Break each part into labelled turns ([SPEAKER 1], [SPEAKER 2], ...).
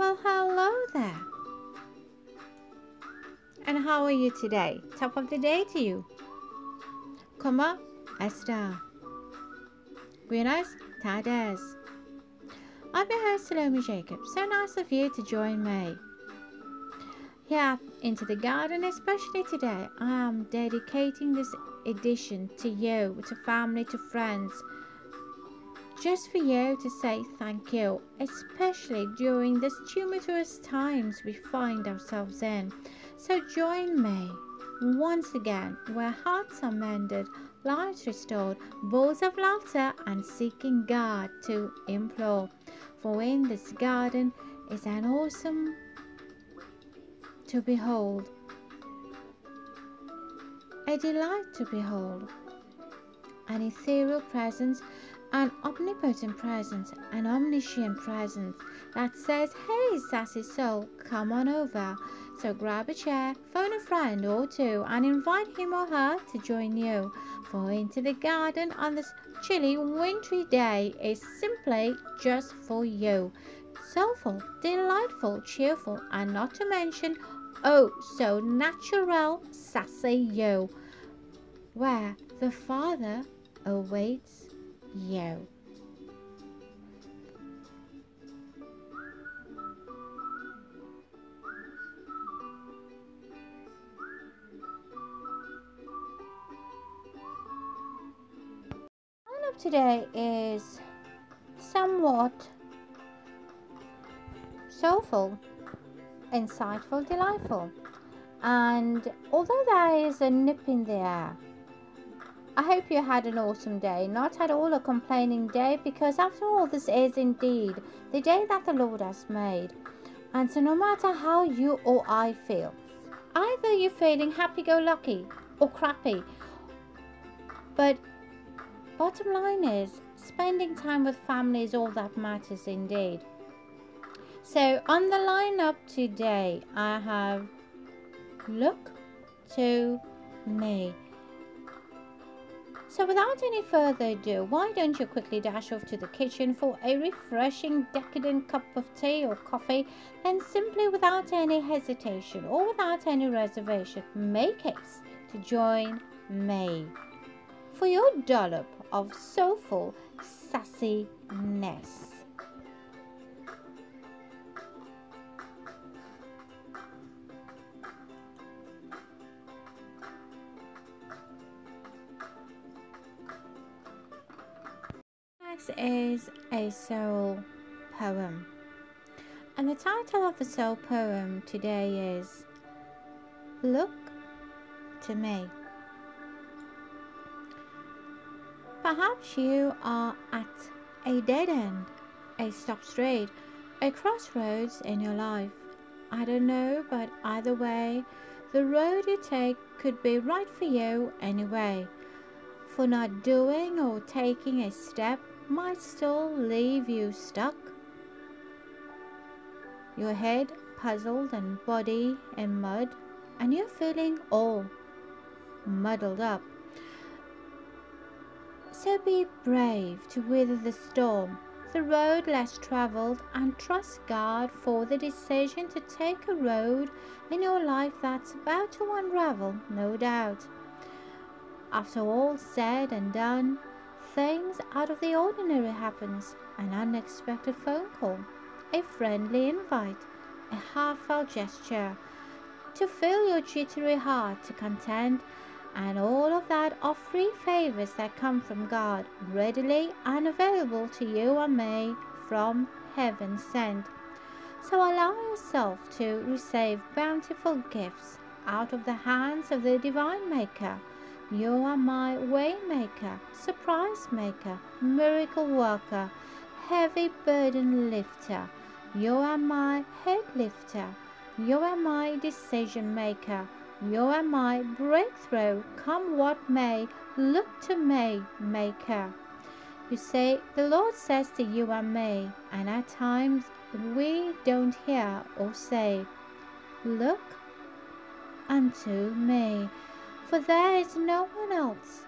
[SPEAKER 1] Well, hello there. And how are you today? Top of the day to you. Comment Esther. Buenos tardes. I'm your host, Salome Jacob. So nice of you to join me. Yeah, into the garden, especially today. I am dedicating this edition to you, to family, to friends. Just for you to say thank you, especially during this tumultuous times we find ourselves in. So join me once again where hearts are mended, lives restored, bowls of laughter, and seeking God to implore. For in this garden is an awesome to behold, a delight to behold, an ethereal presence, an omnipotent presence, an omniscient presence that says, Hey, sassy soul, come on over. So grab a chair, phone a friend or two, and invite him or her to join you. For into the garden on this chilly, wintry day is simply just for you. Soulful, delightful, cheerful, and not to mention, oh, so natural, sassy you, where the Father awaits you. today is somewhat soulful, insightful, delightful. And although there is a nip in the air, I hope you had an awesome day, not at all a complaining day, because after all, this is indeed the day that the Lord has made. And so, no matter how you or I feel, either you're feeling happy go lucky or crappy, but bottom line is spending time with family is all that matters indeed. So, on the lineup today, I have Look to Me. So, without any further ado, why don't you quickly dash off to the kitchen for a refreshing, decadent cup of tea or coffee? Then, simply without any hesitation or without any reservation, make haste to join me for your dollop of soulful sassiness. Is a soul poem. And the title of the soul poem today is Look to Me. Perhaps you are at a dead end, a stop street, a crossroads in your life. I don't know, but either way, the road you take could be right for you anyway. For not doing or taking a step might still leave you stuck. Your head puzzled and body in mud, and you're feeling all muddled up. So be brave to weather the storm, the road less traveled, and trust God for the decision to take a road in your life that's about to unravel, no doubt. After all said and done, things out of the ordinary happens an unexpected phone call a friendly invite a heartfelt gesture to fill your jittery heart to content and all of that are free favors that come from God readily and available to you and me from heaven sent. So allow yourself to receive bountiful gifts out of the hands of the divine maker you are my waymaker, surprise maker, miracle worker, heavy burden lifter. You are my head lifter. You are my decision maker. You are my breakthrough. Come what may, look to me, maker. You say, the Lord says to you and me, and at times we don't hear or say, Look unto me for there is no one else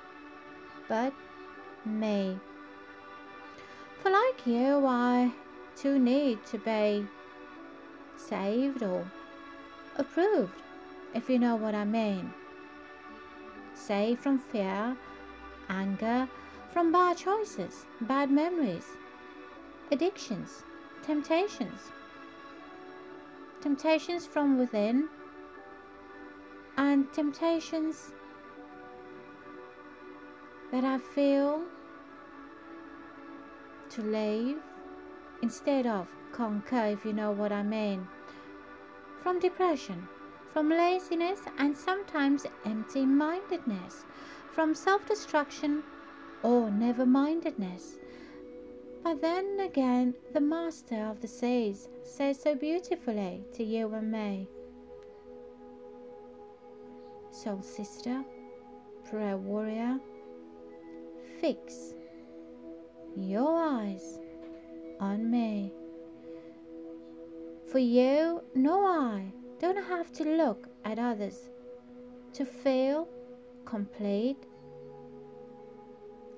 [SPEAKER 1] but me. For like you, I too need to be saved or approved, if you know what I mean. Saved from fear, anger, from bad choices, bad memories, addictions, temptations. Temptations from within and temptations that I feel to leave instead of conquer, if you know what I mean. From depression, from laziness, and sometimes empty mindedness, from self destruction or never mindedness. But then again, the Master of the Seas says so beautifully to you and me Soul Sister, Prayer Warrior, fix your eyes on me. For you, no I don't have to look at others. To feel complete,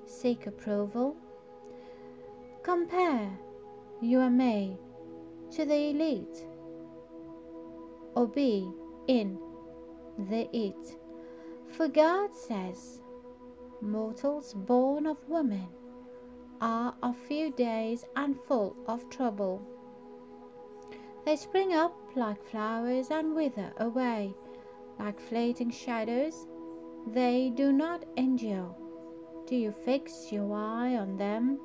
[SPEAKER 1] seek approval, compare you and me to the elite, or be in the it. For God says, Mortals born of woman are of few days and full of trouble. They spring up like flowers and wither away, like fleeting shadows. They do not endure. Do you fix your eye on them?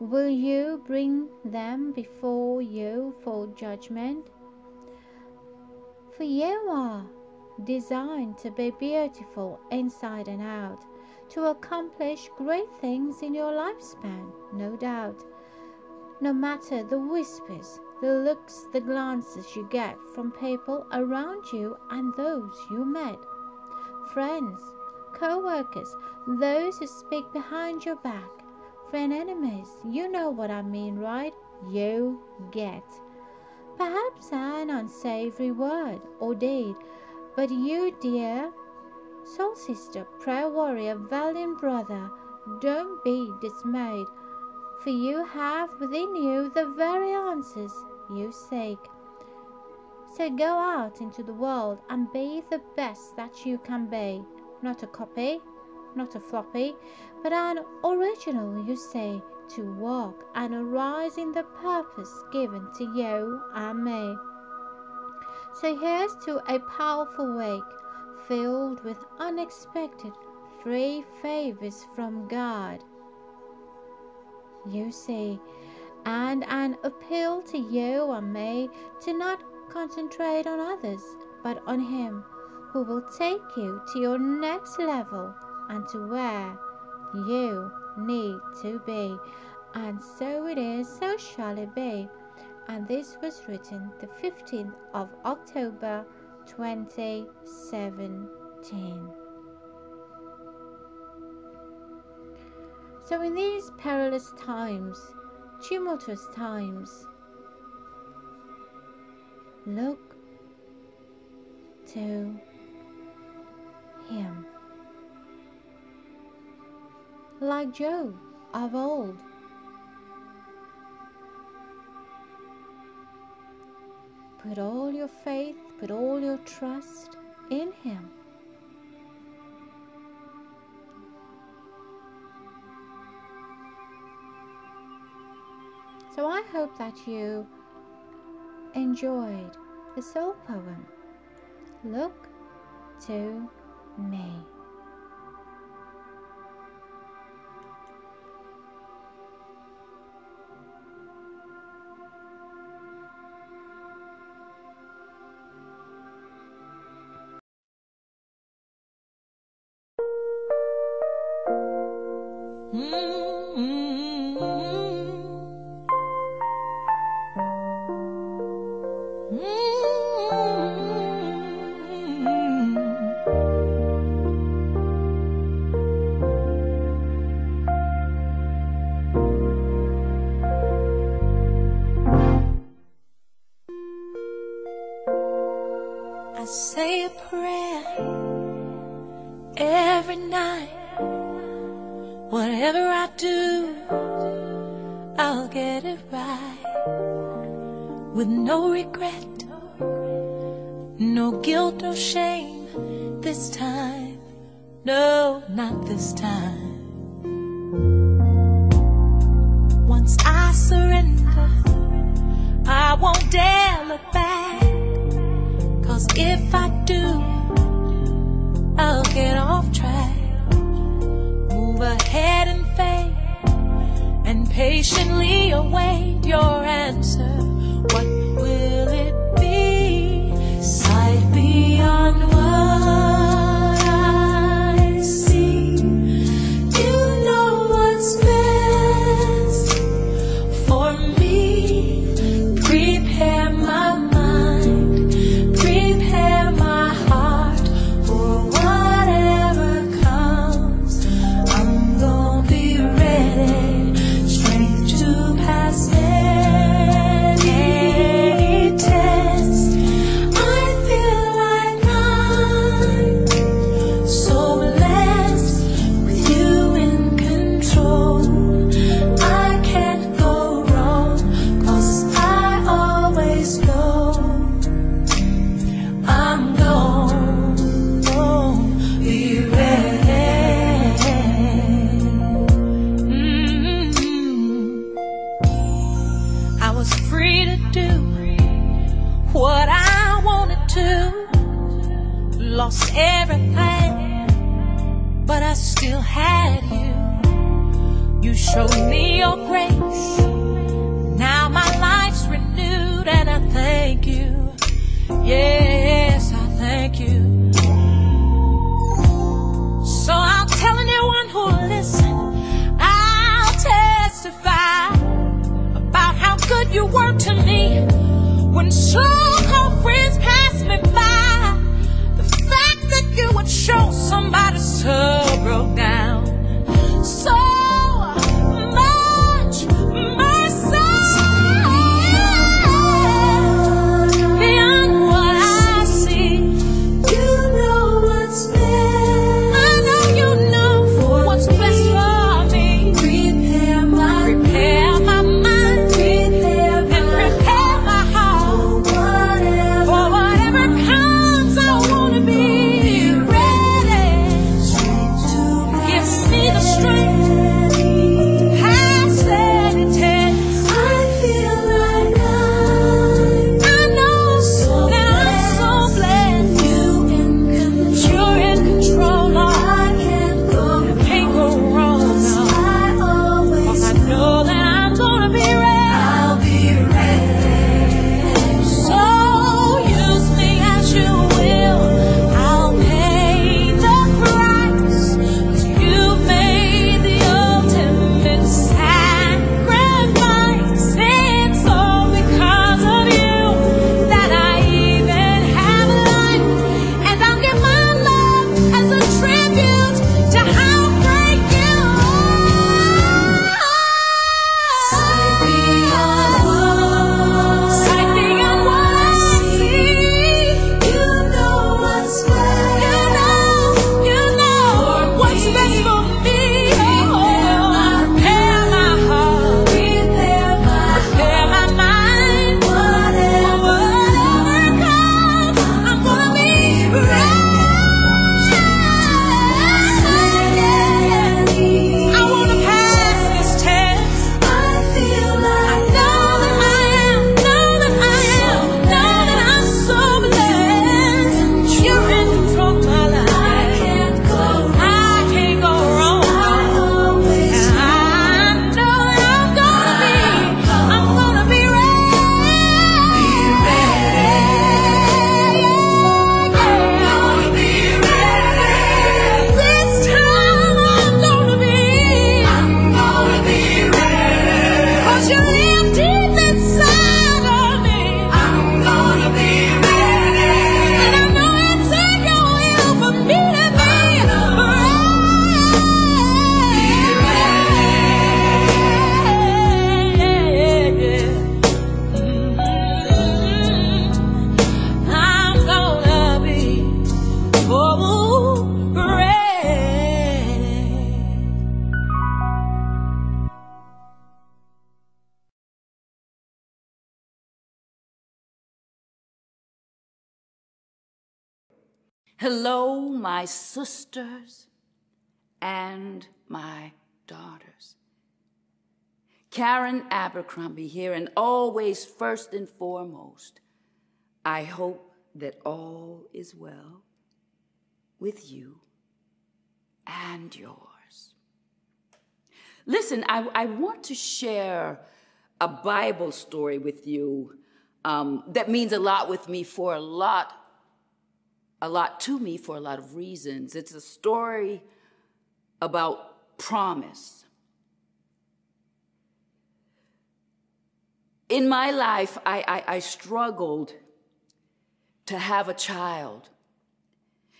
[SPEAKER 1] Will you bring them before you for judgment? For you are designed to be beautiful inside and out to accomplish great things in your lifespan, no doubt. No matter the whispers, the looks, the glances you get from people around you and those you met, friends, co workers, those who speak behind your back, friend enemies, you know what I mean, right? You get. Perhaps an unsavory word or deed, but you, dear, Soul sister, prayer warrior, valiant brother, don't be dismayed, for you have within you the very answers you seek. So go out into the world and be the best that you can be. Not a copy, not a floppy, but an original, you say, to walk and arise in the purpose given to you and me. So here's to a powerful week filled with unexpected free favors from God. You see, and an appeal to you and me to not concentrate on others, but on Him who will take you to your next level and to where you need to be. And so it is, so shall it be. And this was written the 15th of October 2017. So, in these perilous times, tumultuous times, look to Him. Like Job of old, put all your faith Put all your trust in Him. So I hope that you enjoyed the soul poem. Look to me.
[SPEAKER 2] Karen Abercrombie here, and always first and foremost, I hope that all is well with you and yours. Listen, I, I want to share a Bible story with you um, that means a lot with me for a lot, a lot to me for a lot of reasons. It's a story about promise. In my life, I, I, I struggled to have a child.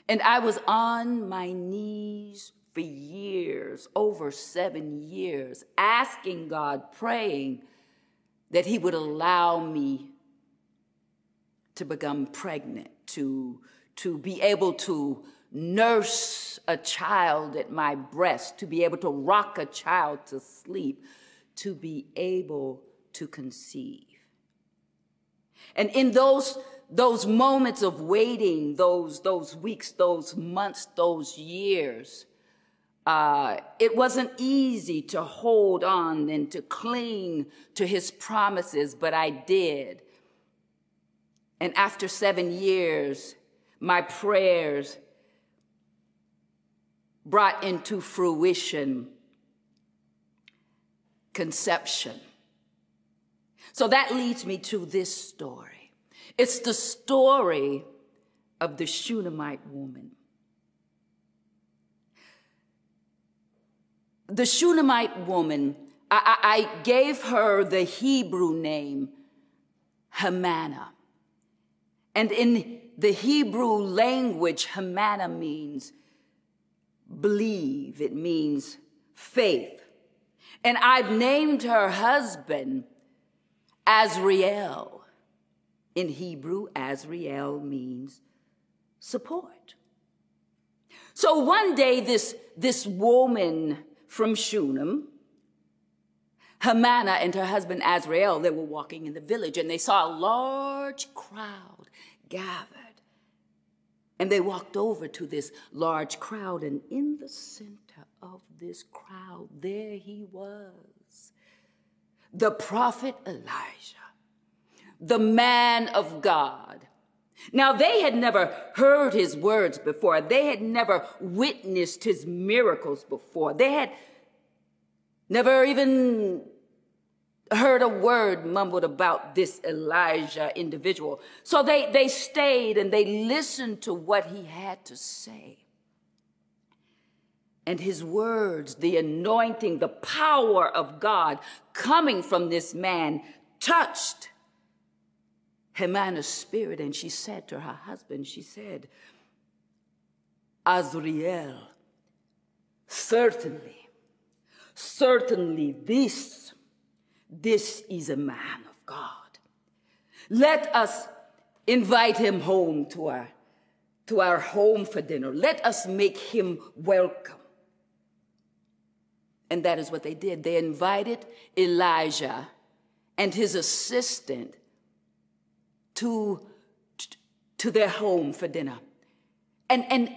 [SPEAKER 2] And I was on my knees for years, over seven years, asking God, praying that He would allow me to become pregnant, to, to be able to nurse a child at my breast, to be able to rock a child to sleep, to be able to conceive. And in those, those moments of waiting, those, those weeks, those months, those years, uh, it wasn't easy to hold on and to cling to his promises, but I did. And after seven years, my prayers brought into fruition conception. So that leads me to this story. It's the story of the Shunammite woman. The Shunammite woman, I, I gave her the Hebrew name Hamana. And in the Hebrew language, Hamana means believe, it means faith. And I've named her husband Azriel. In Hebrew, Azriel means support. So one day, this, this woman from Shunem, Hamana and her husband Azriel, they were walking in the village and they saw a large crowd gathered. And they walked over to this large crowd, and in the center of this crowd, there he was the prophet Elijah, the man of God. Now, they had never heard his words before. They had never witnessed his miracles before. They had never even heard a word mumbled about this Elijah individual. So they, they stayed and they listened to what he had to say and his words, the anointing, the power of God coming from this man touched Hamana's spirit. And she said to her husband, she said, Azriel, certainly, certainly this, this is a man of God. Let us invite him home to our, to our home for dinner. Let us make him welcome. And that is what they did. They invited Elijah and his assistant to, to their home for dinner. And, and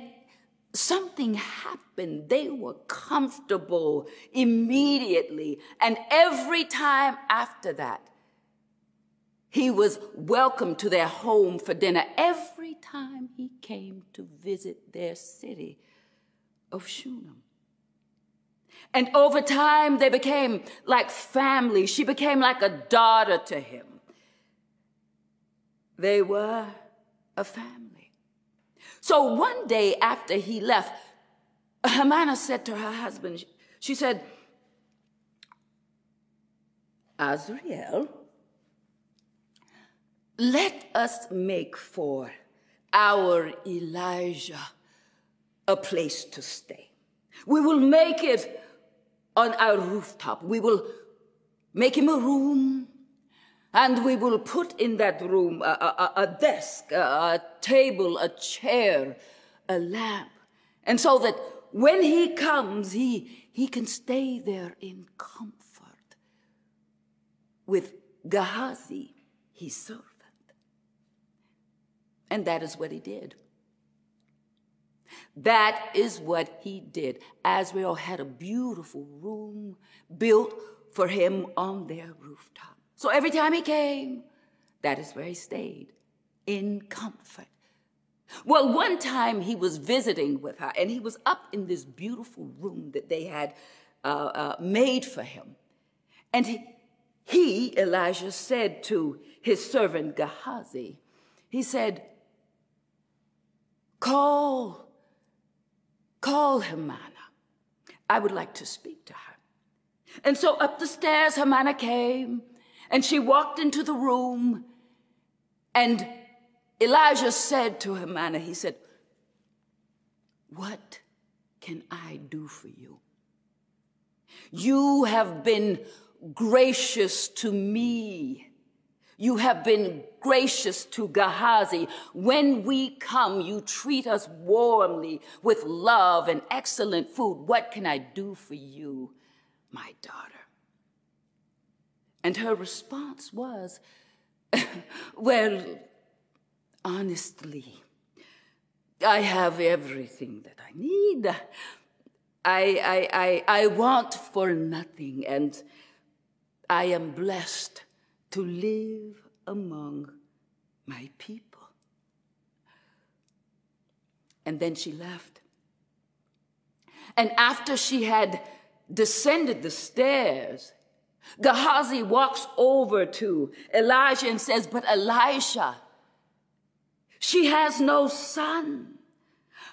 [SPEAKER 2] something happened. They were comfortable immediately. And every time after that, he was welcomed to their home for dinner every time he came to visit their city of Shunem. And over time, they became like family. She became like a daughter to him. They were a family. So one day after he left, Hamana said to her husband, she said, Azriel, let us make for our Elijah a place to stay. We will make it on our rooftop. We will make him a room and we will put in that room a, a, a desk, a, a table, a chair, a lamp. And so that when he comes, he, he can stay there in comfort with Gehazi, his servant. And that is what he did. That is what he did. Azriel had a beautiful room built for him on their rooftop. So every time he came, that is where he stayed, in comfort. Well, one time he was visiting with her, and he was up in this beautiful room that they had uh, uh, made for him. And he, he, Elijah, said to his servant Gehazi, he said, Call, call Hamana. I would like to speak to her. And so up the stairs, Hamana came, and she walked into the room, and Elijah said to Hamana, he said, What can I do for you? You have been gracious to me. You have been gracious to Gehazi. When we come, you treat us warmly with love and excellent food. What can I do for you, my daughter? And her response was, Well, honestly, I have everything that I need. I, I, I, I want for nothing, and I am blessed to live among my people. And then she left. And after she had descended the stairs, Gehazi walks over to Elijah and says, But Elisha, she has no son.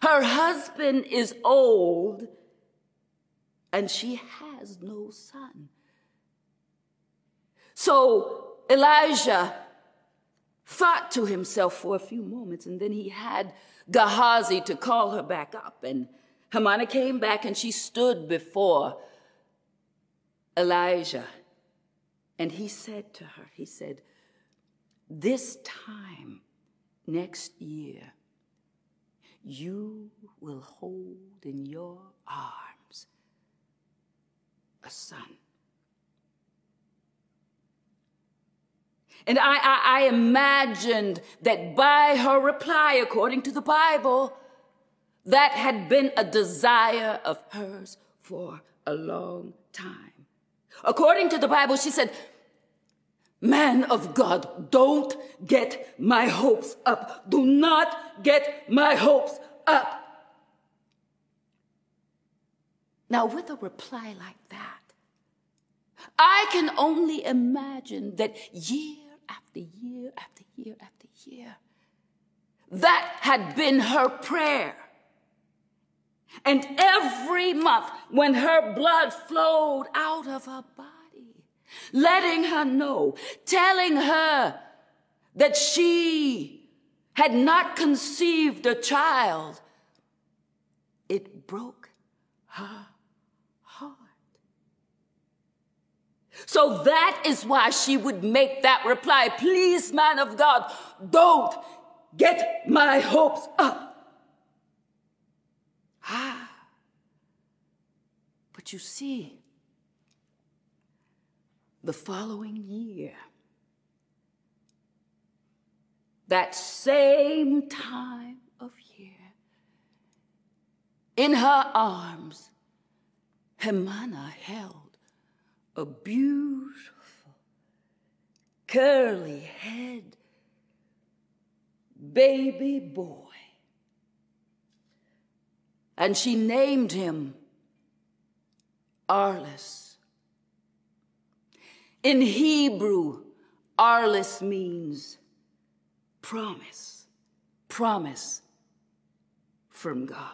[SPEAKER 2] Her husband is old and she has no son. So Elijah thought to himself for a few moments, and then he had Gehazi to call her back up. And Hamana came back and she stood before Elijah. And he said to her, he said, This time next year, you will hold in your arms a son. And I, I, I, imagined that by her reply, according to the Bible, that had been a desire of hers for a long time. According to the Bible, she said, Man of God, don't get my hopes up. Do not get my hopes up. Now, with a reply like that, I can only imagine that year after year after year after year, that had been her prayer. And every month, when her blood flowed out of her body, letting her know, telling her that she had not conceived a child. It broke her So that is why she would make that reply. Please, man of God, don't get my hopes up. Ah. But you see, the following year, that same time of year, in her arms, Hamana held a beautiful, curly head baby boy. And she named him Arlis. In Hebrew, Arlis means promise, promise from God.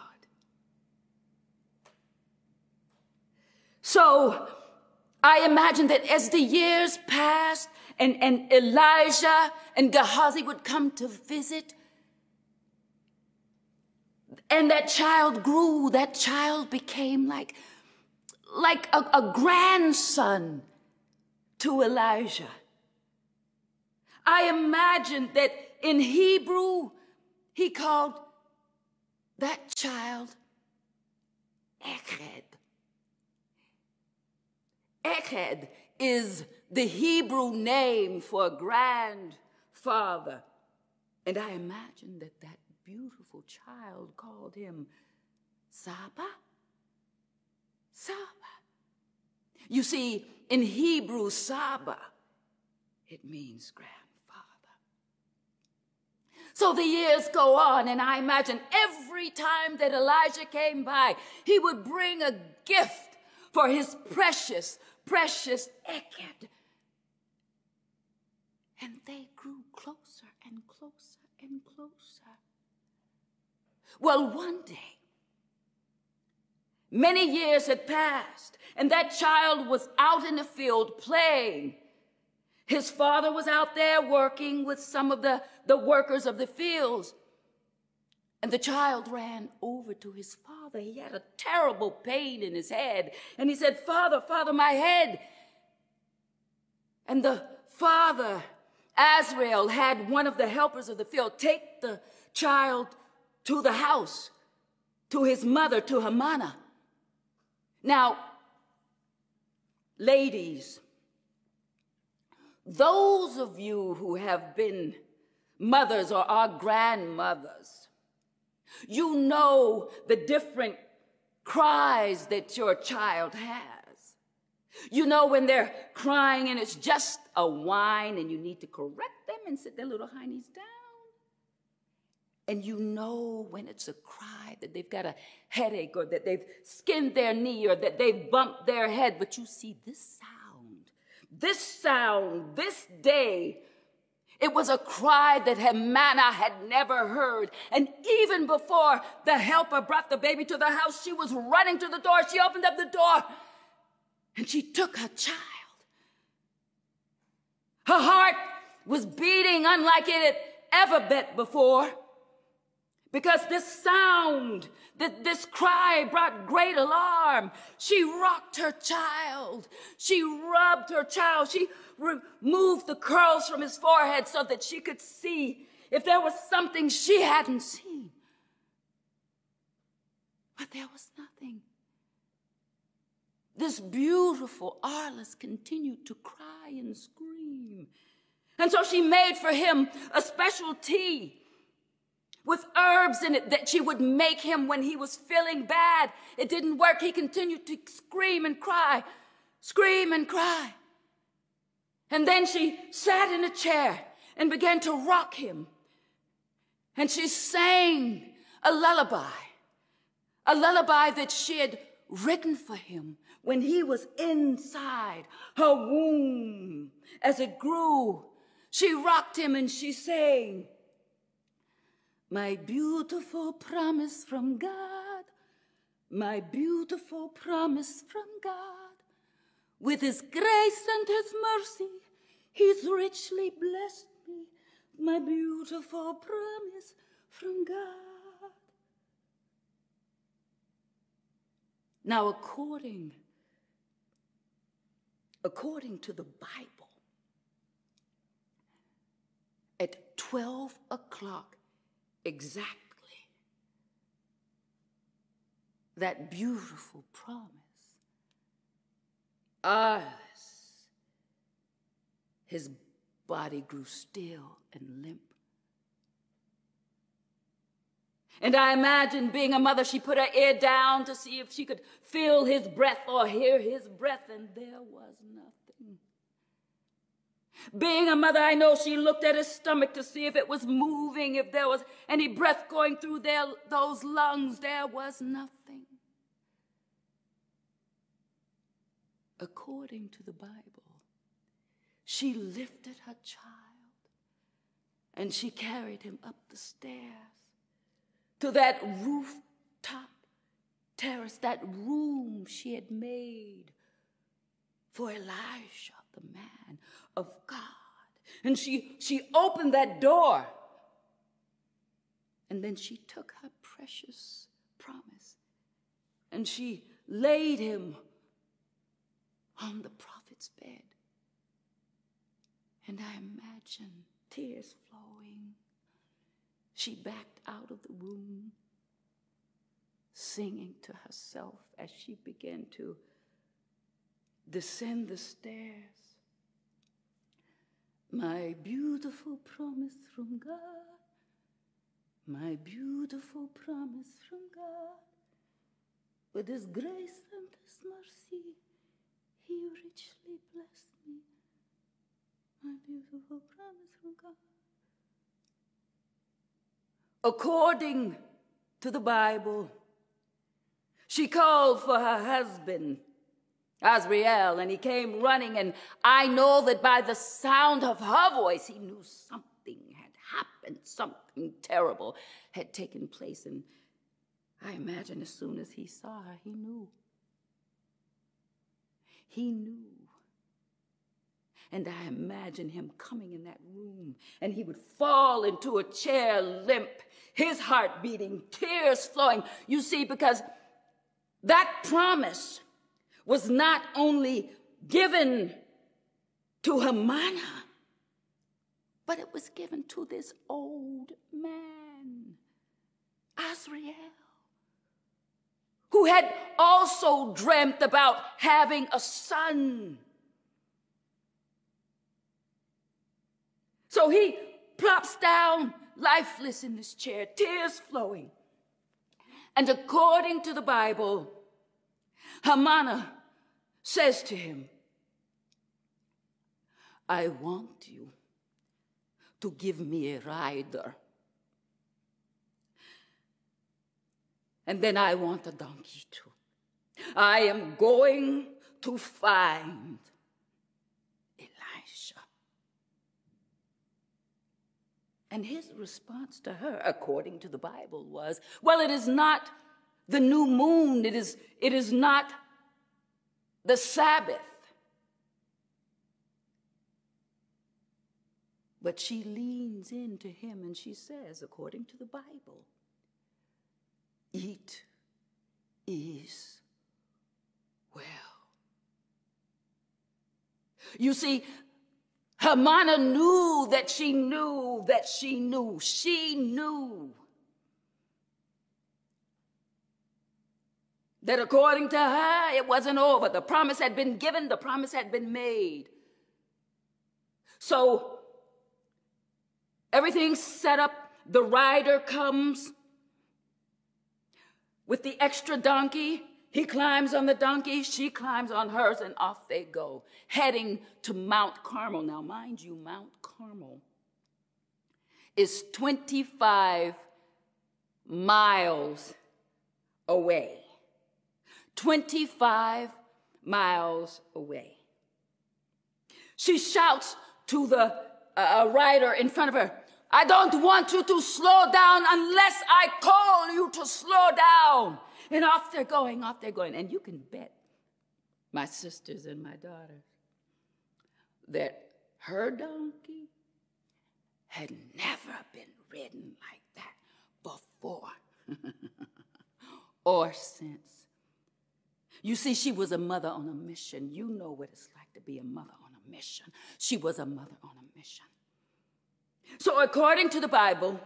[SPEAKER 2] So I imagine that as the years passed and, and Elijah and Gehazi would come to visit, and that child grew, that child became like, like a, a grandson to Elijah. I imagine that in Hebrew, he called that child Echad. Echad is the Hebrew name for grandfather. And I imagine that that beautiful child called him Saba. Saba. You see, in Hebrew, Saba, it means grandfather. So the years go on, and I imagine every time that Elijah came by, he would bring a gift for his precious, precious Echad. And they grew closer and closer and closer. Well, one day, many years had passed, and that child was out in the field playing. His father was out there working with some of the, the workers of the fields. And the child ran over to his father. He had a terrible pain in his head. And he said, Father, Father, my head. And the father, Azriel, had one of the helpers of the field take the child to the house, to his mother, to Hamana. Now, ladies, those of you who have been mothers or are grandmothers, you know the different cries that your child has. You know when they're crying and it's just a whine and you need to correct them and sit their little heinies down. And you know when it's a cry that they've got a headache or that they've skinned their knee or that they've bumped their head, but you see this sound, this sound, this day. It was a cry that Hamana had never heard. And even before the helper brought the baby to the house, she was running to the door. She opened up the door and she took her child. Her heart was beating unlike it had ever beat before because this sound, this cry brought great alarm. She rocked her child. She rubbed her child. She removed the curls from his forehead so that she could see if there was something she hadn't seen. But there was nothing. This beautiful Arlis continued to cry and scream. And so she made for him a special tea with herbs in it that she would make him when he was feeling bad. It didn't work. He continued to scream and cry, scream and cry. And then she sat in a chair and began to rock him. And she sang a lullaby, a lullaby that she had written for him when he was inside her womb. As it grew, she rocked him and she sang, my beautiful promise from God, my beautiful promise from God. With His grace and His mercy, He's richly blessed me. My beautiful promise from God. Now, according, according to the Bible, at 12 o'clock exactly that beautiful promise. Us. His body grew still and limp. And I imagine being a mother, she put her ear down to see if she could feel his breath or hear his breath, and there was nothing. Being a mother, I know she looked at his stomach to see if it was moving, if there was any breath going through their, those lungs. There was nothing. According to the Bible, she lifted her child and she carried him up the stairs to that rooftop terrace, that room she had made for Elijah, the man of God. And she, she opened that door. And then she took her precious promise and she laid him on the prophet's bed. And I imagine tears flowing. She backed out of the room, singing to herself as she began to descend the stairs. My beautiful promise from God, my beautiful promise from God. With his grace and his mercy, he richly blessed me. My beautiful promise from God. According to the Bible, she called for her husband, Azriel, and he came running. And I know that by the sound of her voice, he knew something had happened, something terrible had taken place. And I imagine as soon as he saw her, he knew. He knew. And I imagine him coming in that room, and he would fall into a chair limp, his heart beating, tears flowing. You see, because that promise was not only given to Hamana, but it was given to this old man, Azriel, who had also dreamt about having a son. So he plops down lifeless in this chair, tears flowing. And according to the Bible, Hamana says to him, I want you to give me a rider. And then I want a donkey too. I am going to find Elisha. And his response to her, according to the Bible, was, Well, it is not the new moon, it is, it is not the Sabbath. But she leans into him and she says, according to the Bible, it is well. You see, Hamana knew that she knew that she knew. She knew that according to her, it wasn't over. The promise had been given, the promise had been made. So everything's set up. The rider comes with the extra donkey. He climbs on the donkey, she climbs on hers, and off they go, heading to Mount Carmel. Now, mind you, Mount Carmel is 25 miles away. 25 miles away. She shouts to the uh, rider in front of her, I don't want you to slow down unless I call you to slow down. And off they're going, off they're going. And you can bet, my sisters and my daughters, that her donkey had never been ridden like that before or since. You see, she was a mother on a mission. You know what it's like to be a mother on a mission. She was a mother on a mission. So, according to the Bible,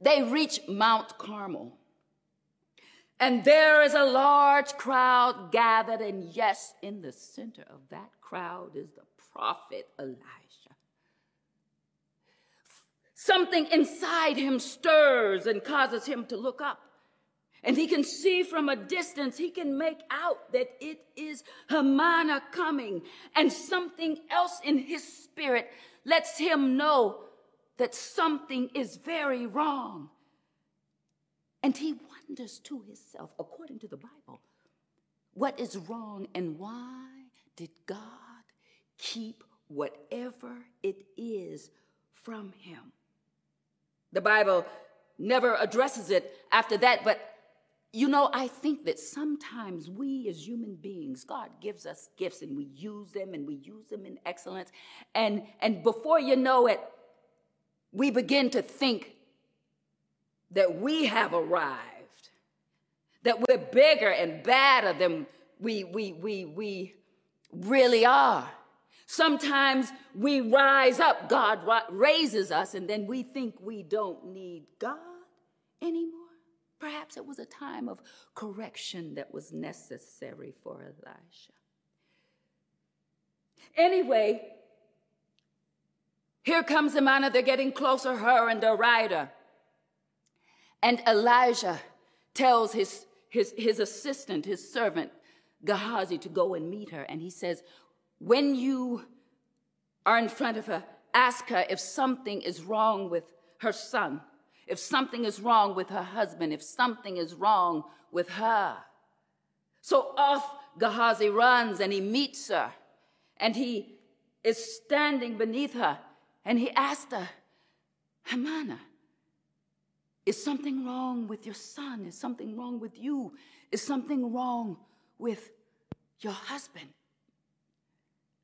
[SPEAKER 2] they reach Mount Carmel. And there is a large crowd gathered, and yes, in the center of that crowd is the prophet Elijah. Something inside him stirs and causes him to look up. And he can see from a distance, he can make out that it is Hamana coming. And something else in his spirit lets him know that something is very wrong. And he wonders to himself, according to the Bible, what is wrong and why did God keep whatever it is from him? The Bible never addresses it after that, but you know, I think that sometimes we as human beings, God gives us gifts and we use them and we use them in excellence. And, and before you know it, we begin to think that we have arrived, that we're bigger and badder than we, we, we, we really are. Sometimes we rise up, God raises us, and then we think we don't need God anymore. Perhaps it was a time of correction that was necessary for Elisha. Anyway, here comes the Hamana. They're getting closer, her and the rider. And Elijah tells his, his, his assistant, his servant, Gehazi, to go and meet her. And he says, When you are in front of her, ask her if something is wrong with her son, if something is wrong with her husband, if something is wrong with her. So off Gehazi runs and he meets her and he is standing beneath her and he asked her, Hamana, is something wrong with your son? Is something wrong with you? Is something wrong with your husband?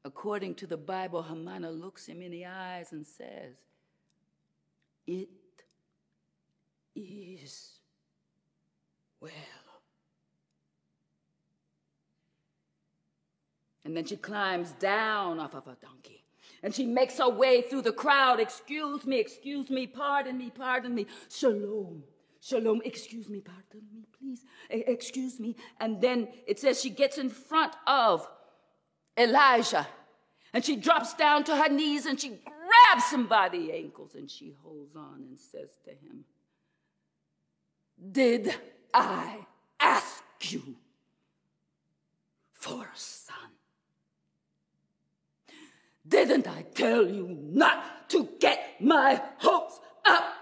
[SPEAKER 2] According to the Bible, Hamana looks him in the eyes and says, It is well. And then she climbs down off of a donkey and she makes her way through the crowd. Excuse me, excuse me, pardon me, pardon me. Shalom, shalom, excuse me, pardon me, please, excuse me. And then it says she gets in front of Elijah and she drops down to her knees and she grabs him by the ankles and she holds on and says to him, Did I ask you for a son? Didn't I tell you not to get my hopes up?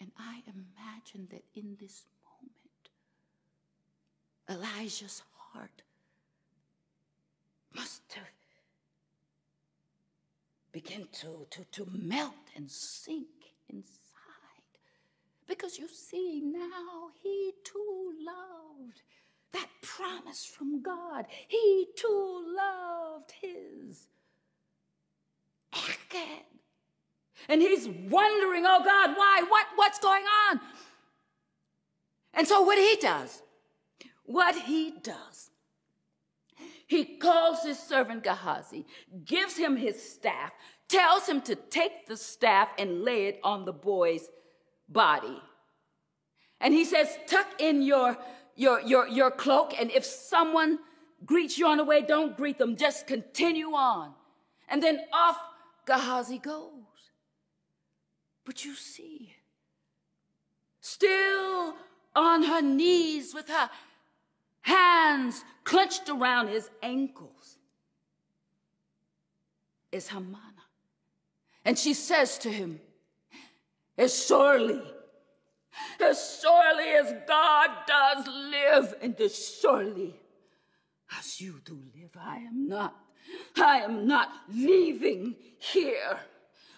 [SPEAKER 2] And I imagine that in this moment, Elijah's heart must have begun to, to, to melt and sink inside. Because you see, now he too loved that promise from God. He too loved his Echad. And he's wondering, oh God, why? What, what's going on? And so what he does, what he does, he calls his servant Gehazi, gives him his staff, tells him to take the staff and lay it on the boy's body. And he says, tuck in your your, your, your cloak, and if someone greets you on the way, don't greet them. Just continue on. And then off Gehazi goes. But you see, still on her knees with her hands clenched around his ankles, is Hamana. And she says to him, As surely as surely as God does live, and as surely as you do live, I am not, I am not leaving here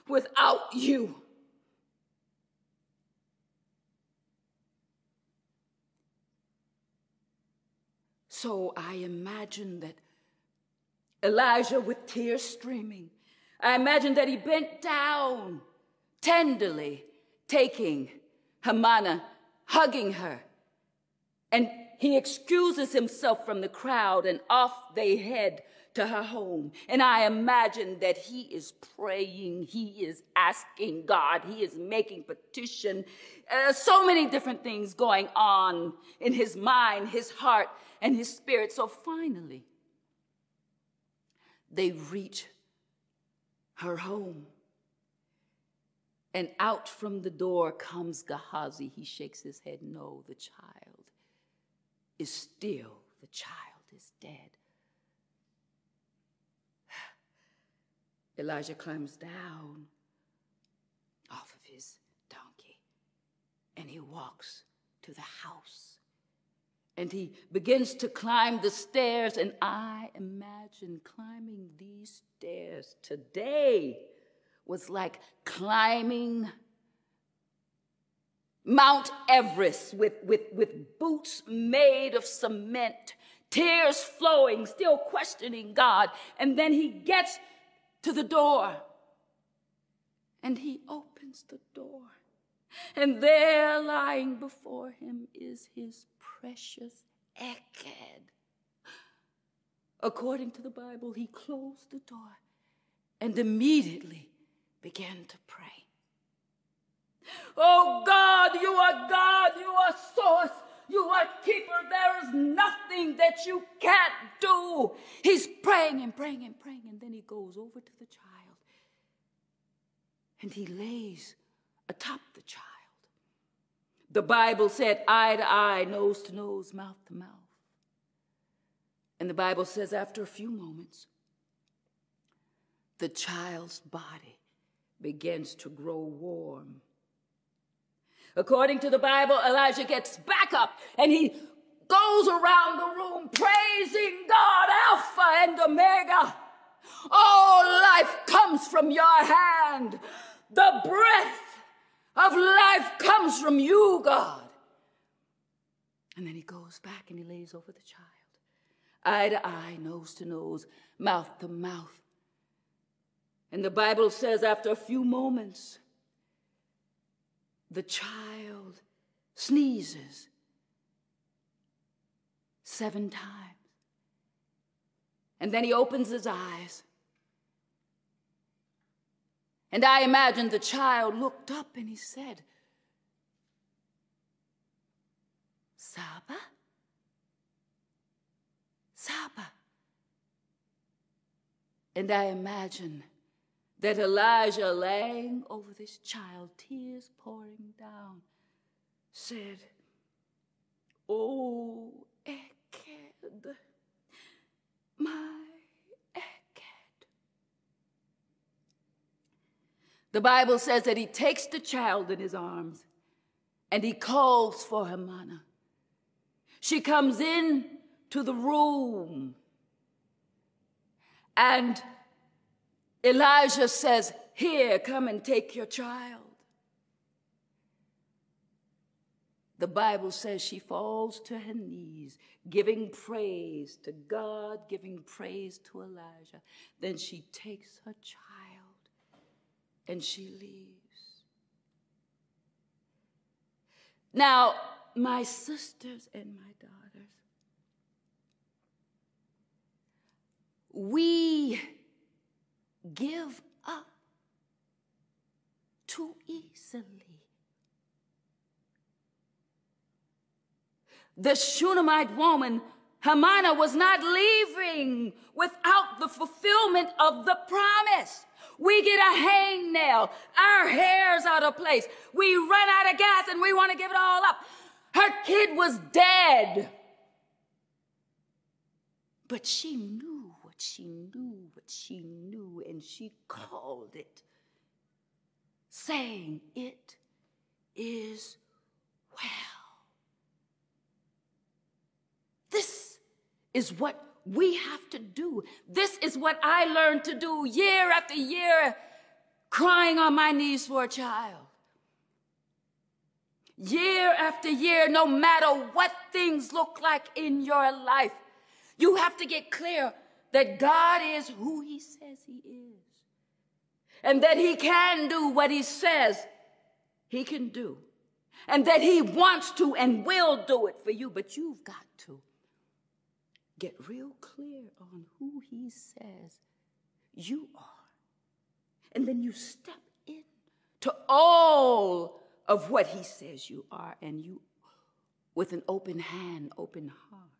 [SPEAKER 2] without you. So I imagine that Elijah, with tears streaming, I imagine that he bent down tenderly, taking Hamana hugging her. And he excuses himself from the crowd and off they head to her home. And I imagine that he is praying, he is asking God, he is making petition. Uh, so many different things going on in his mind, his heart, and his spirit. So finally, they reach her home. And out from the door comes Gehazi. He shakes his head. No, the child is still, the child is dead. Elijah climbs down off of his donkey and he walks to the house. And he begins to climb the stairs, and I imagine climbing these stairs today was like climbing Mount Everest with, with, with boots made of cement, tears flowing, still questioning God. And then he gets to the door and he opens the door. And there lying before him is his precious Echad. According to the Bible, he closed the door and immediately began to pray. Oh God, you are God, you are source, you are keeper. There is nothing that you can't do. He's praying and praying and praying, and then he goes over to the child and he lays atop the child. The Bible said eye to eye, nose to nose, mouth to mouth. And the Bible says after a few moments, the child's body begins to grow warm. According to the Bible, Elijah gets back up and he goes around the room praising God, Alpha and Omega. All life comes from your hand. The breath of life comes from you, God. And then he goes back and he lays over the child, eye to eye, nose to nose, mouth to mouth. And the Bible says, after a few moments, the child sneezes seven times. And then he opens his eyes. And I imagine the child looked up and he said, Saba? Saba. And I imagine that Elijah, laying over this child, tears pouring down, said, Oh, Echad, my Echad. The Bible says that he takes the child in his arms and he calls for her Hamana. She comes in to the room and Elijah says, Here, come and take your child. The Bible says she falls to her knees, giving praise to God, giving praise to Elijah. Then she takes her child and she leaves. Now, my sisters and my daughters, we give up too easily. The Shunammite woman, Hamana, was not leaving without the fulfillment of the promise. We get a hangnail, our hair's out of place. We run out of gas and we want to give it all up. Her kid was dead. But she knew what she knew, what she knew, and she called it, saying, It is well. This is what we have to do. This is what I learned to do year after year, crying on my knees for a child. Year after year, no matter what things look like in your life, you have to get clear that God is who He says He is, and that He can do what He says He can do, and that He wants to and will do it for you, but you've got to get real clear on who He says you are. And then you step in to all of what He says you are, and you, with an open hand, open heart,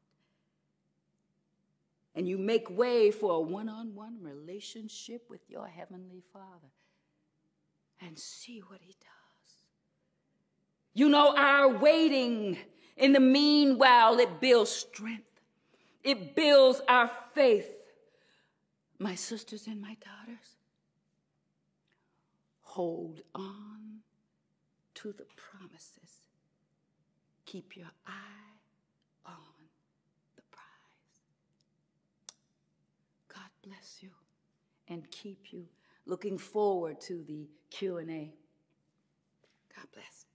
[SPEAKER 2] and you make way for a one on one relationship with your Heavenly Father and see what He does. You know, our waiting in the meanwhile, it builds strength, it builds our faith. My sisters and my daughters, hold on to the promises. Keep your eye on the prize. God bless you and keep you. Looking forward to the Q&A. God bless.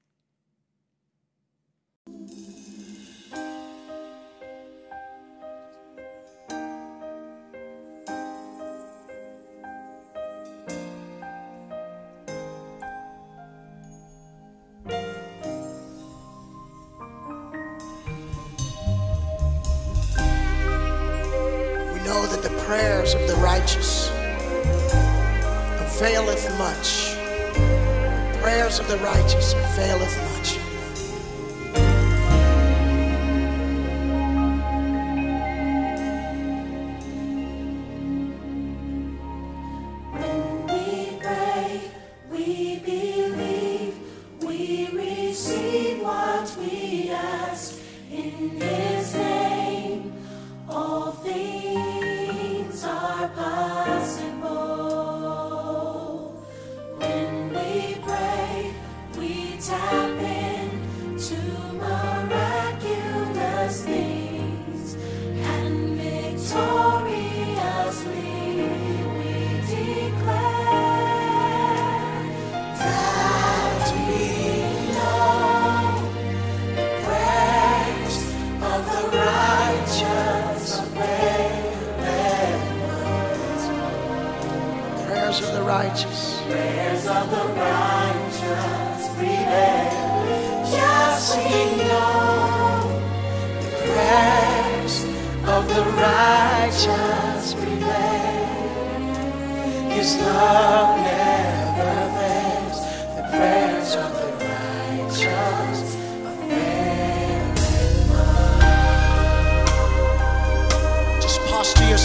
[SPEAKER 3] Prayers of the righteous availeth much. The prayers of the righteous availeth much.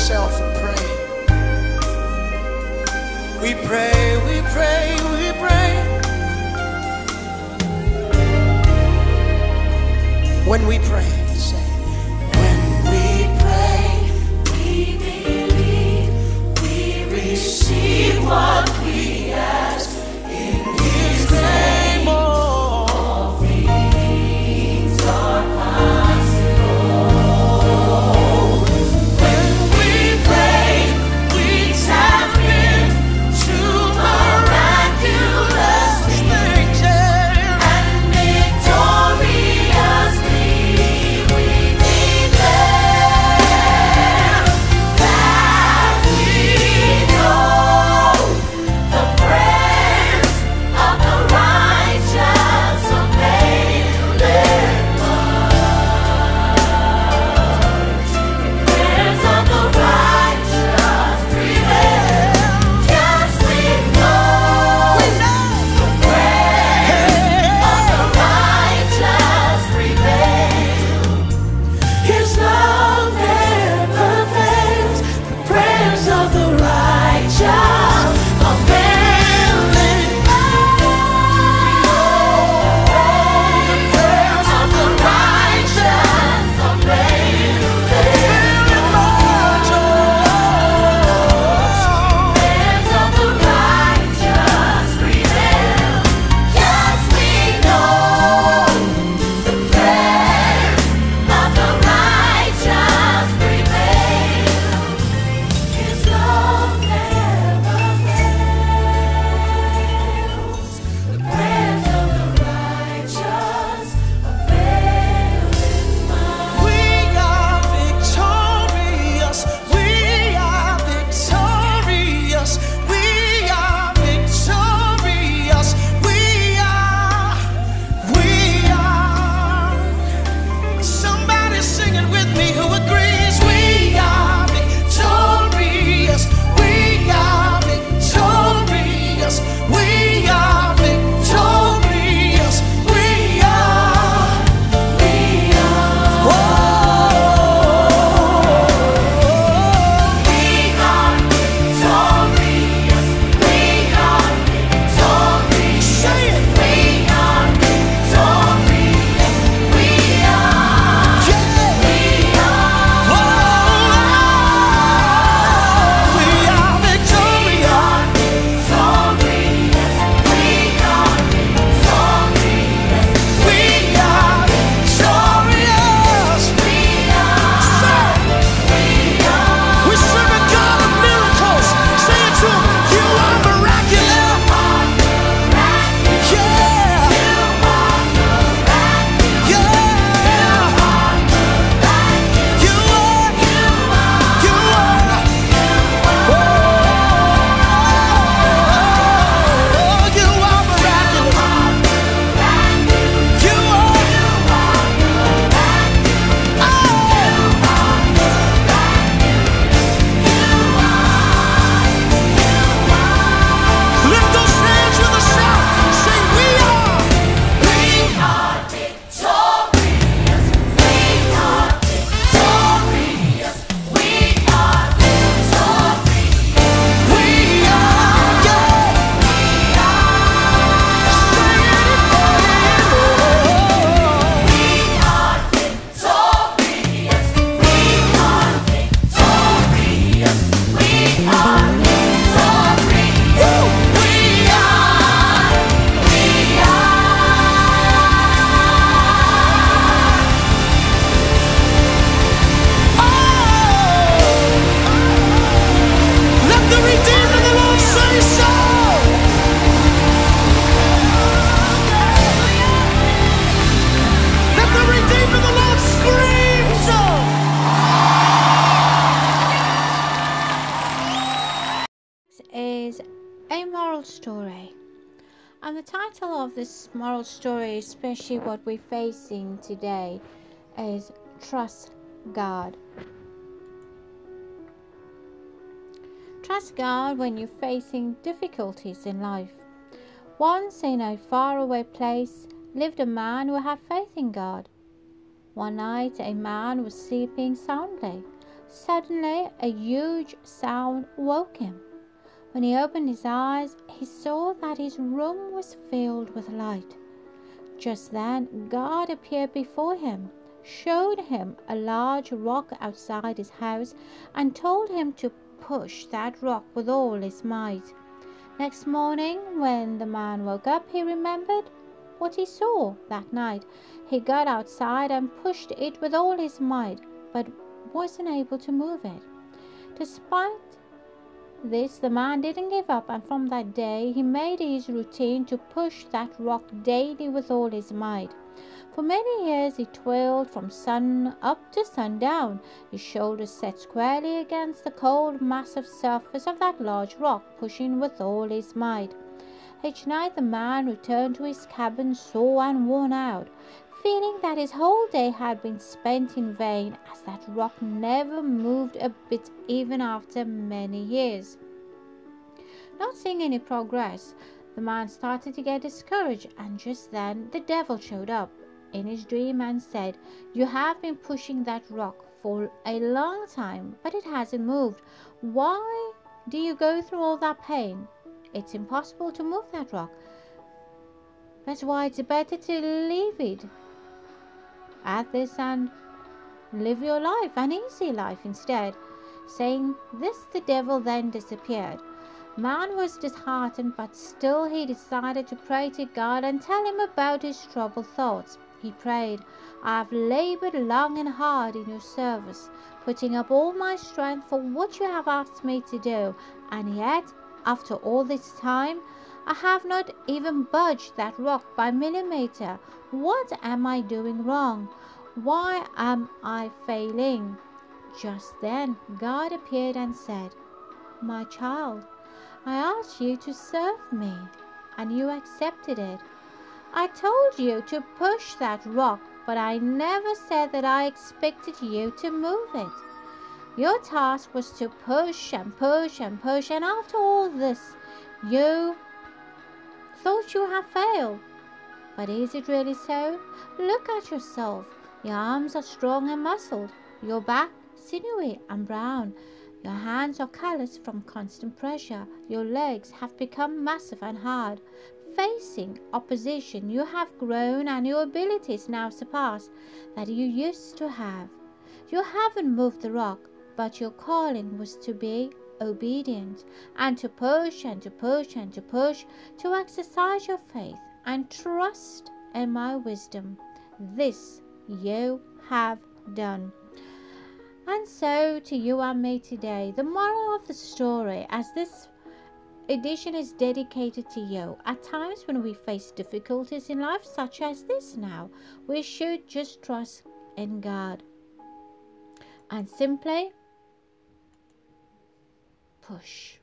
[SPEAKER 3] yourself and pray. We pray, we pray, we pray. When we pray.
[SPEAKER 1] Story. And the title of this moral story, especially what we're facing today, is Trust God. Trust God when you're facing difficulties in life. Once in a faraway place lived a man who had faith in God. One night, a man was sleeping soundly. Suddenly, a huge sound woke him. When he opened his eyes, he saw that his room was filled with light. Just then, God appeared before him, showed him a large rock outside his house, and told him to push that rock with all his might. Next morning, when the man woke up, he remembered what he saw that night. He got outside and pushed it with all his might, but wasn't able to move it. Despite this, the man didn't give up, and from that day he made it his routine to push that rock daily with all his might. For many years he toiled from sun up to sundown, his shoulders set squarely against the cold, massive surface of that large rock, pushing with all his might. Each night the man returned to his cabin sore and worn out, feeling that his whole day had been spent in vain, as that rock never moved a bit even after many years. Not seeing any progress, the man started to get discouraged, and just then the devil showed up in his dream and said, You have been pushing that rock for a long time, but it hasn't moved. Why do you go through all that pain? It's impossible to move that rock. That's why it's better to leave it at this and live your life, an easy life instead. Saying this, the devil then disappeared. Man was disheartened, but still he decided to pray to God and tell him about his troubled thoughts. He prayed, I have labored long and hard in your service, putting up all my strength for what you have asked me to do, and yet, after all this time, I have not even budged that rock by millimeter. What am I doing wrong? Why am I failing? Just then God appeared and said, My child, I asked you to serve me, and you accepted it. I told you to push that rock, but I never said that I expected you to move it. Your task was to push and push and push, and after all this, you thought you had failed. But is it really so? Look at yourself. Your arms are strong and muscled, your back sinewy and brown. Your hands are calloused from constant pressure. Your legs have become massive and hard. Facing opposition, you have grown and your abilities now surpass that you used to have. You haven't moved the rock, but your calling was to be obedient and to push and to push and to push to exercise your faith and trust in my wisdom. This you have done. And so to you and me today, the moral of the story, as this edition is dedicated to you, at times when we face difficulties in life, such as this now, we should just trust in God and simply push.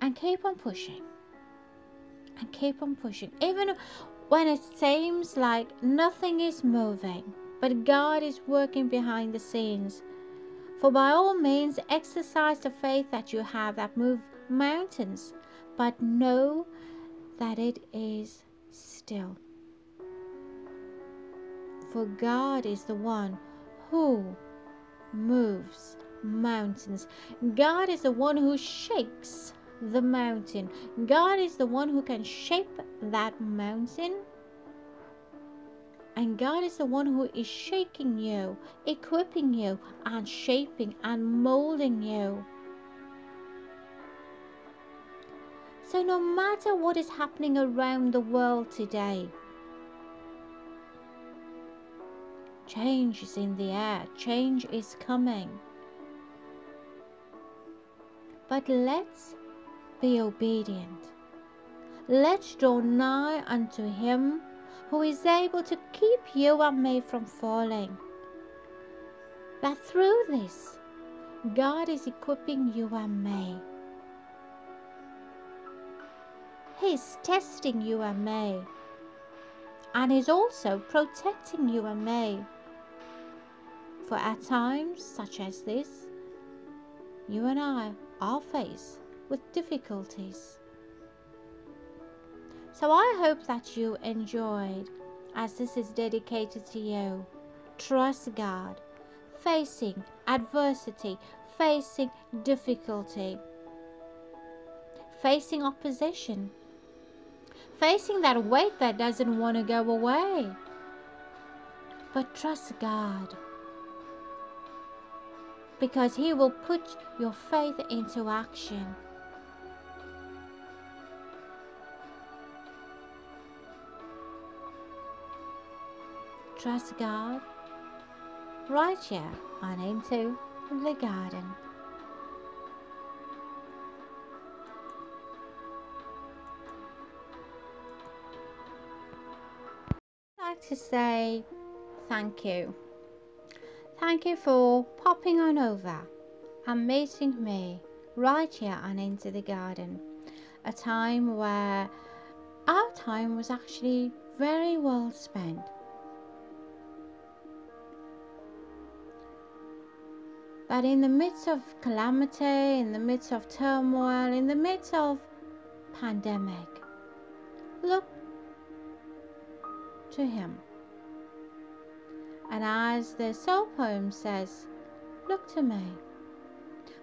[SPEAKER 1] And keep on pushing. And keep on pushing. Even when it seems like nothing is moving, but God is working behind the scenes. For by all means, exercise the faith that you have that move mountains, but know that it is still. For God is the one who moves mountains. God is the one who shakes the mountain. God is the one who can shape that mountain. And God is the one who is shaking you, equipping you, and shaping and molding you. So, no matter what is happening around the world today, change is in the air, change is coming. But let's be obedient. Let's draw nigh unto him who is able to keep you and me from falling. that through this, God is equipping you and me. He's testing you and me. And He's also protecting you and me. For at times such as this, you and I are faced with difficulties. So I hope that you enjoyed, as this is dedicated to you. Trust God, facing adversity, facing difficulty, facing opposition, facing that weight that doesn't want to go away. But trust God because He will put your faith into action. Trust God right here on Into the Garden. I'd like to say thank you. Thank you for popping on over and meeting me right here on Into the Garden. A time where our time was actually very well spent. But in the midst of calamity, in the midst of turmoil, in the midst of pandemic, look to Him. And as the soul poem says, look to me.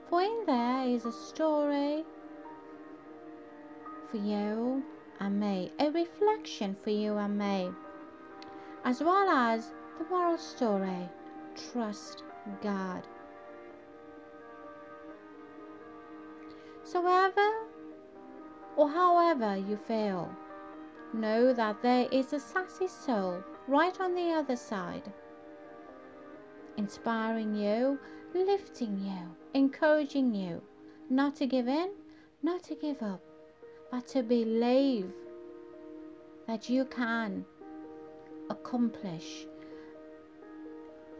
[SPEAKER 1] For in there is a story for you and me, a reflection for you and me, as well as the moral story trust God. So, or however you feel, know that there is a sassy soul right on the other side, inspiring you, lifting you, encouraging you not to give in, not to give up, but to believe that you can accomplish,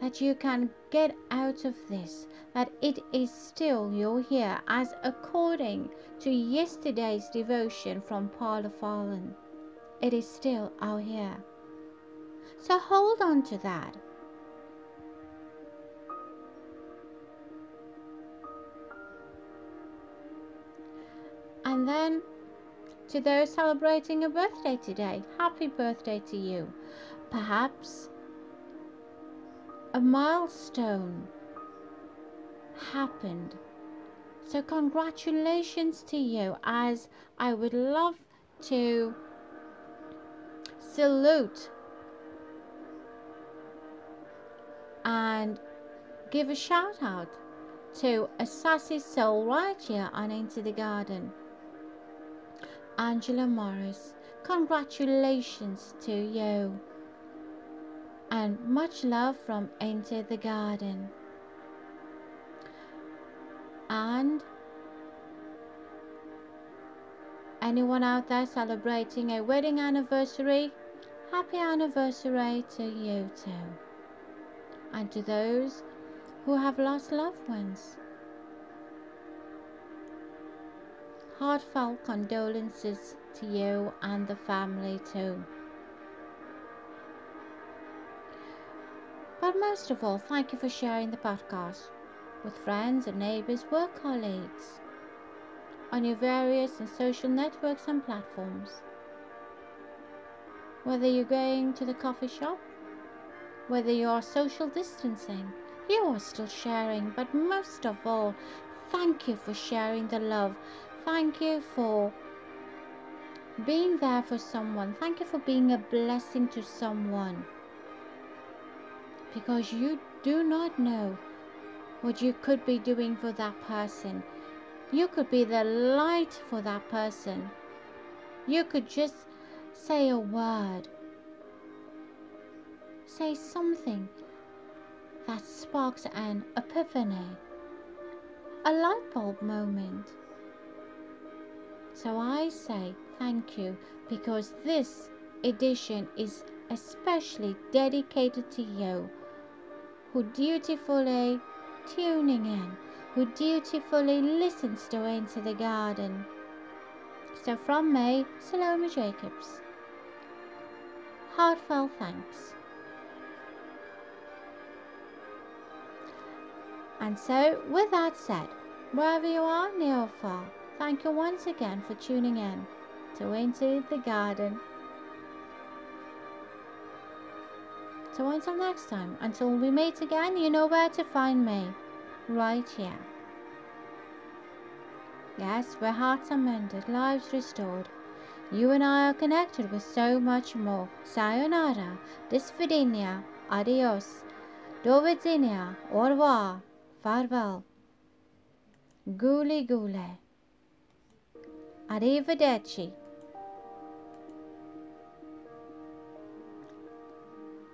[SPEAKER 1] that you can get out of this, that it is still you're here, as according to yesterday's devotion from Paula Fallon. It is still out here. So hold on to that. And then to those celebrating a birthday today, happy birthday to you. Perhaps a milestone happened. So, congratulations to you, as I would love to salute and give a shout out to a sassy soul right here on Into the Garden. Angela Morris, congratulations to you. And much love from Into the Garden. And anyone out there celebrating a wedding anniversary, happy anniversary to you too. And to those who have lost loved ones, heartfelt condolences to you and the family too. But most of all, thank you for sharing the podcast with friends and neighbors, work colleagues, on your various and social networks and platforms. Whether you're going to the coffee shop, whether you are social distancing, you are still sharing, but most of all, thank you for sharing the love. Thank you for being there for someone. Thank you for being a blessing to someone. Because you do not know what you could be doing for that person. You could be the light for that person. You could just say a word, say something that sparks an epiphany, a light bulb moment. So I say thank you because this edition is especially dedicated to you who dutifully tuning in, who dutifully listens to Into the Garden. So from me, Salome Jacobs. Heartfelt thanks. And so, with that said, wherever you are, near or far, thank you once again for tuning in to Into the Garden. So until next time, until we meet again, you know where to find me. Right here. Yes, where hearts are mended, lives restored. You and I are connected with so much more. Sayonara, disvidinia, adios, dovidzinia, au revoir, farewell. Guli gule. Arrivederci.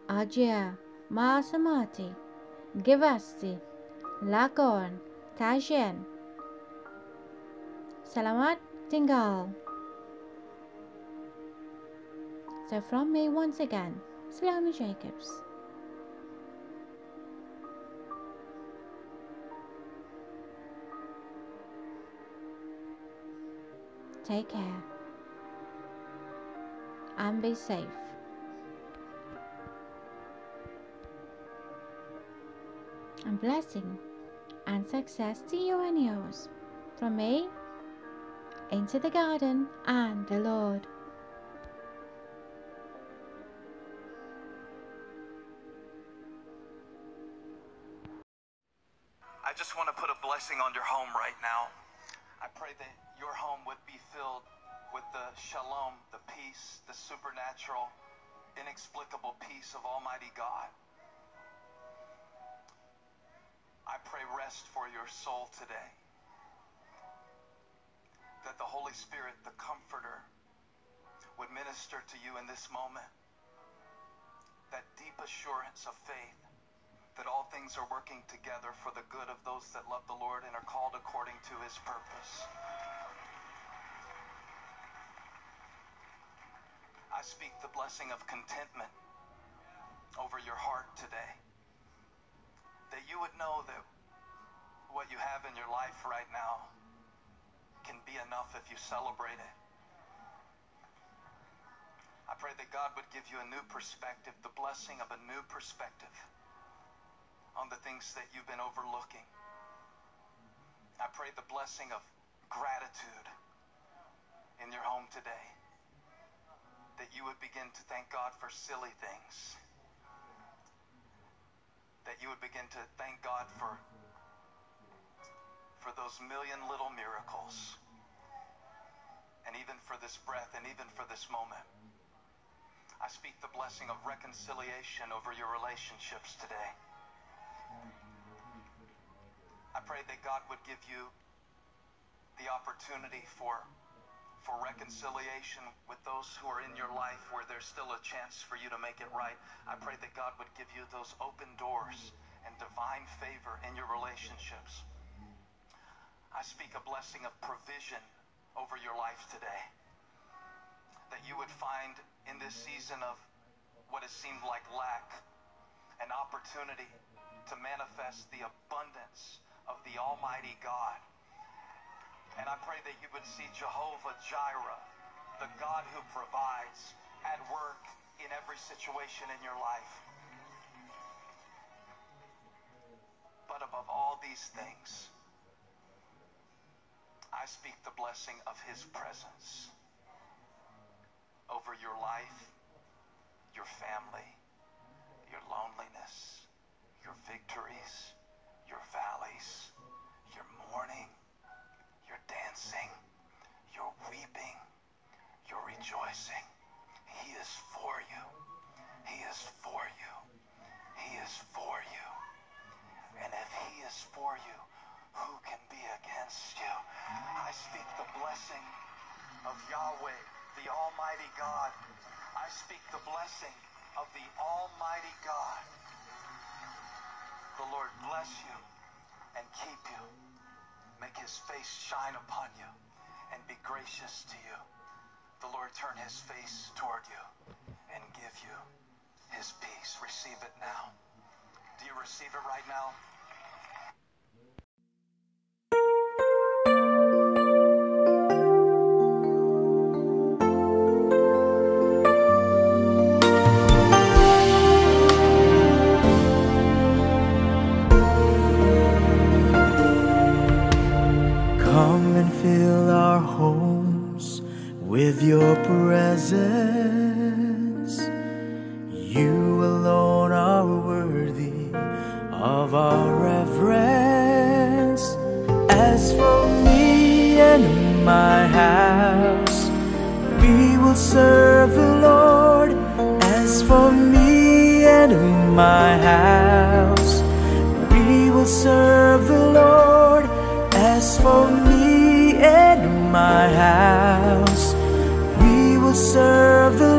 [SPEAKER 1] Adieu, Masamati, Givasti, Lakorn, Tajen. Salamat tinggal. So from me once again, Salome Jacobs. Take care and be safe. And blessing and success to you and yours from me into the garden and the Lord.
[SPEAKER 4] I just want to put a blessing on your home right now. I pray that your home would be filled with the shalom, the peace, the supernatural, inexplicable peace of Almighty God. I pray rest for your soul today. That the Holy Spirit, the Comforter, would minister to you in this moment. That deep assurance of faith that all things are working together for the good of those that love the Lord and are called according to his purpose. I speak the blessing of contentment over your heart today. That you would know that what you have in your life right now can be enough if you celebrate it. I pray that God would give you a new perspective, the blessing of a new perspective on the things that you've been overlooking. I pray the blessing of gratitude in your home today. That you would begin to thank God for silly things. That you would begin to thank God for, for those million little miracles. And even for this breath and even for this moment. I speak the blessing of reconciliation over your relationships today. I pray that God would give you the opportunity for for reconciliation with those who are in your life where there's still a chance for you to make it right. I pray that God would give you those open doors and divine favor in your relationships. I speak a blessing of provision over your life today. That you would find in this season of what has seemed like lack an opportunity to manifest the abundance of the Almighty God. And I pray that you would see Jehovah Jireh, the God who provides, at work in every situation in your life. But above all these things, I speak the blessing of His presence over your life, your family, your loneliness, your victories, your valleys, your mourning, your dancing, your weeping, your rejoicing. He is for you. He is for you. He is for you. And if He is for you, who can be against you? I speak the blessing of Yahweh, the Almighty God. I speak the blessing of the Almighty God. The Lord bless you and keep you. Make his face shine upon you and be gracious to you. The Lord turn his face toward you and give you his peace. Receive it now. Do you receive it right now?
[SPEAKER 5] with your presence. You alone are worthy of our reverence. As for me and my house, we will serve the Lord. As for me and my house, we will serve. serve the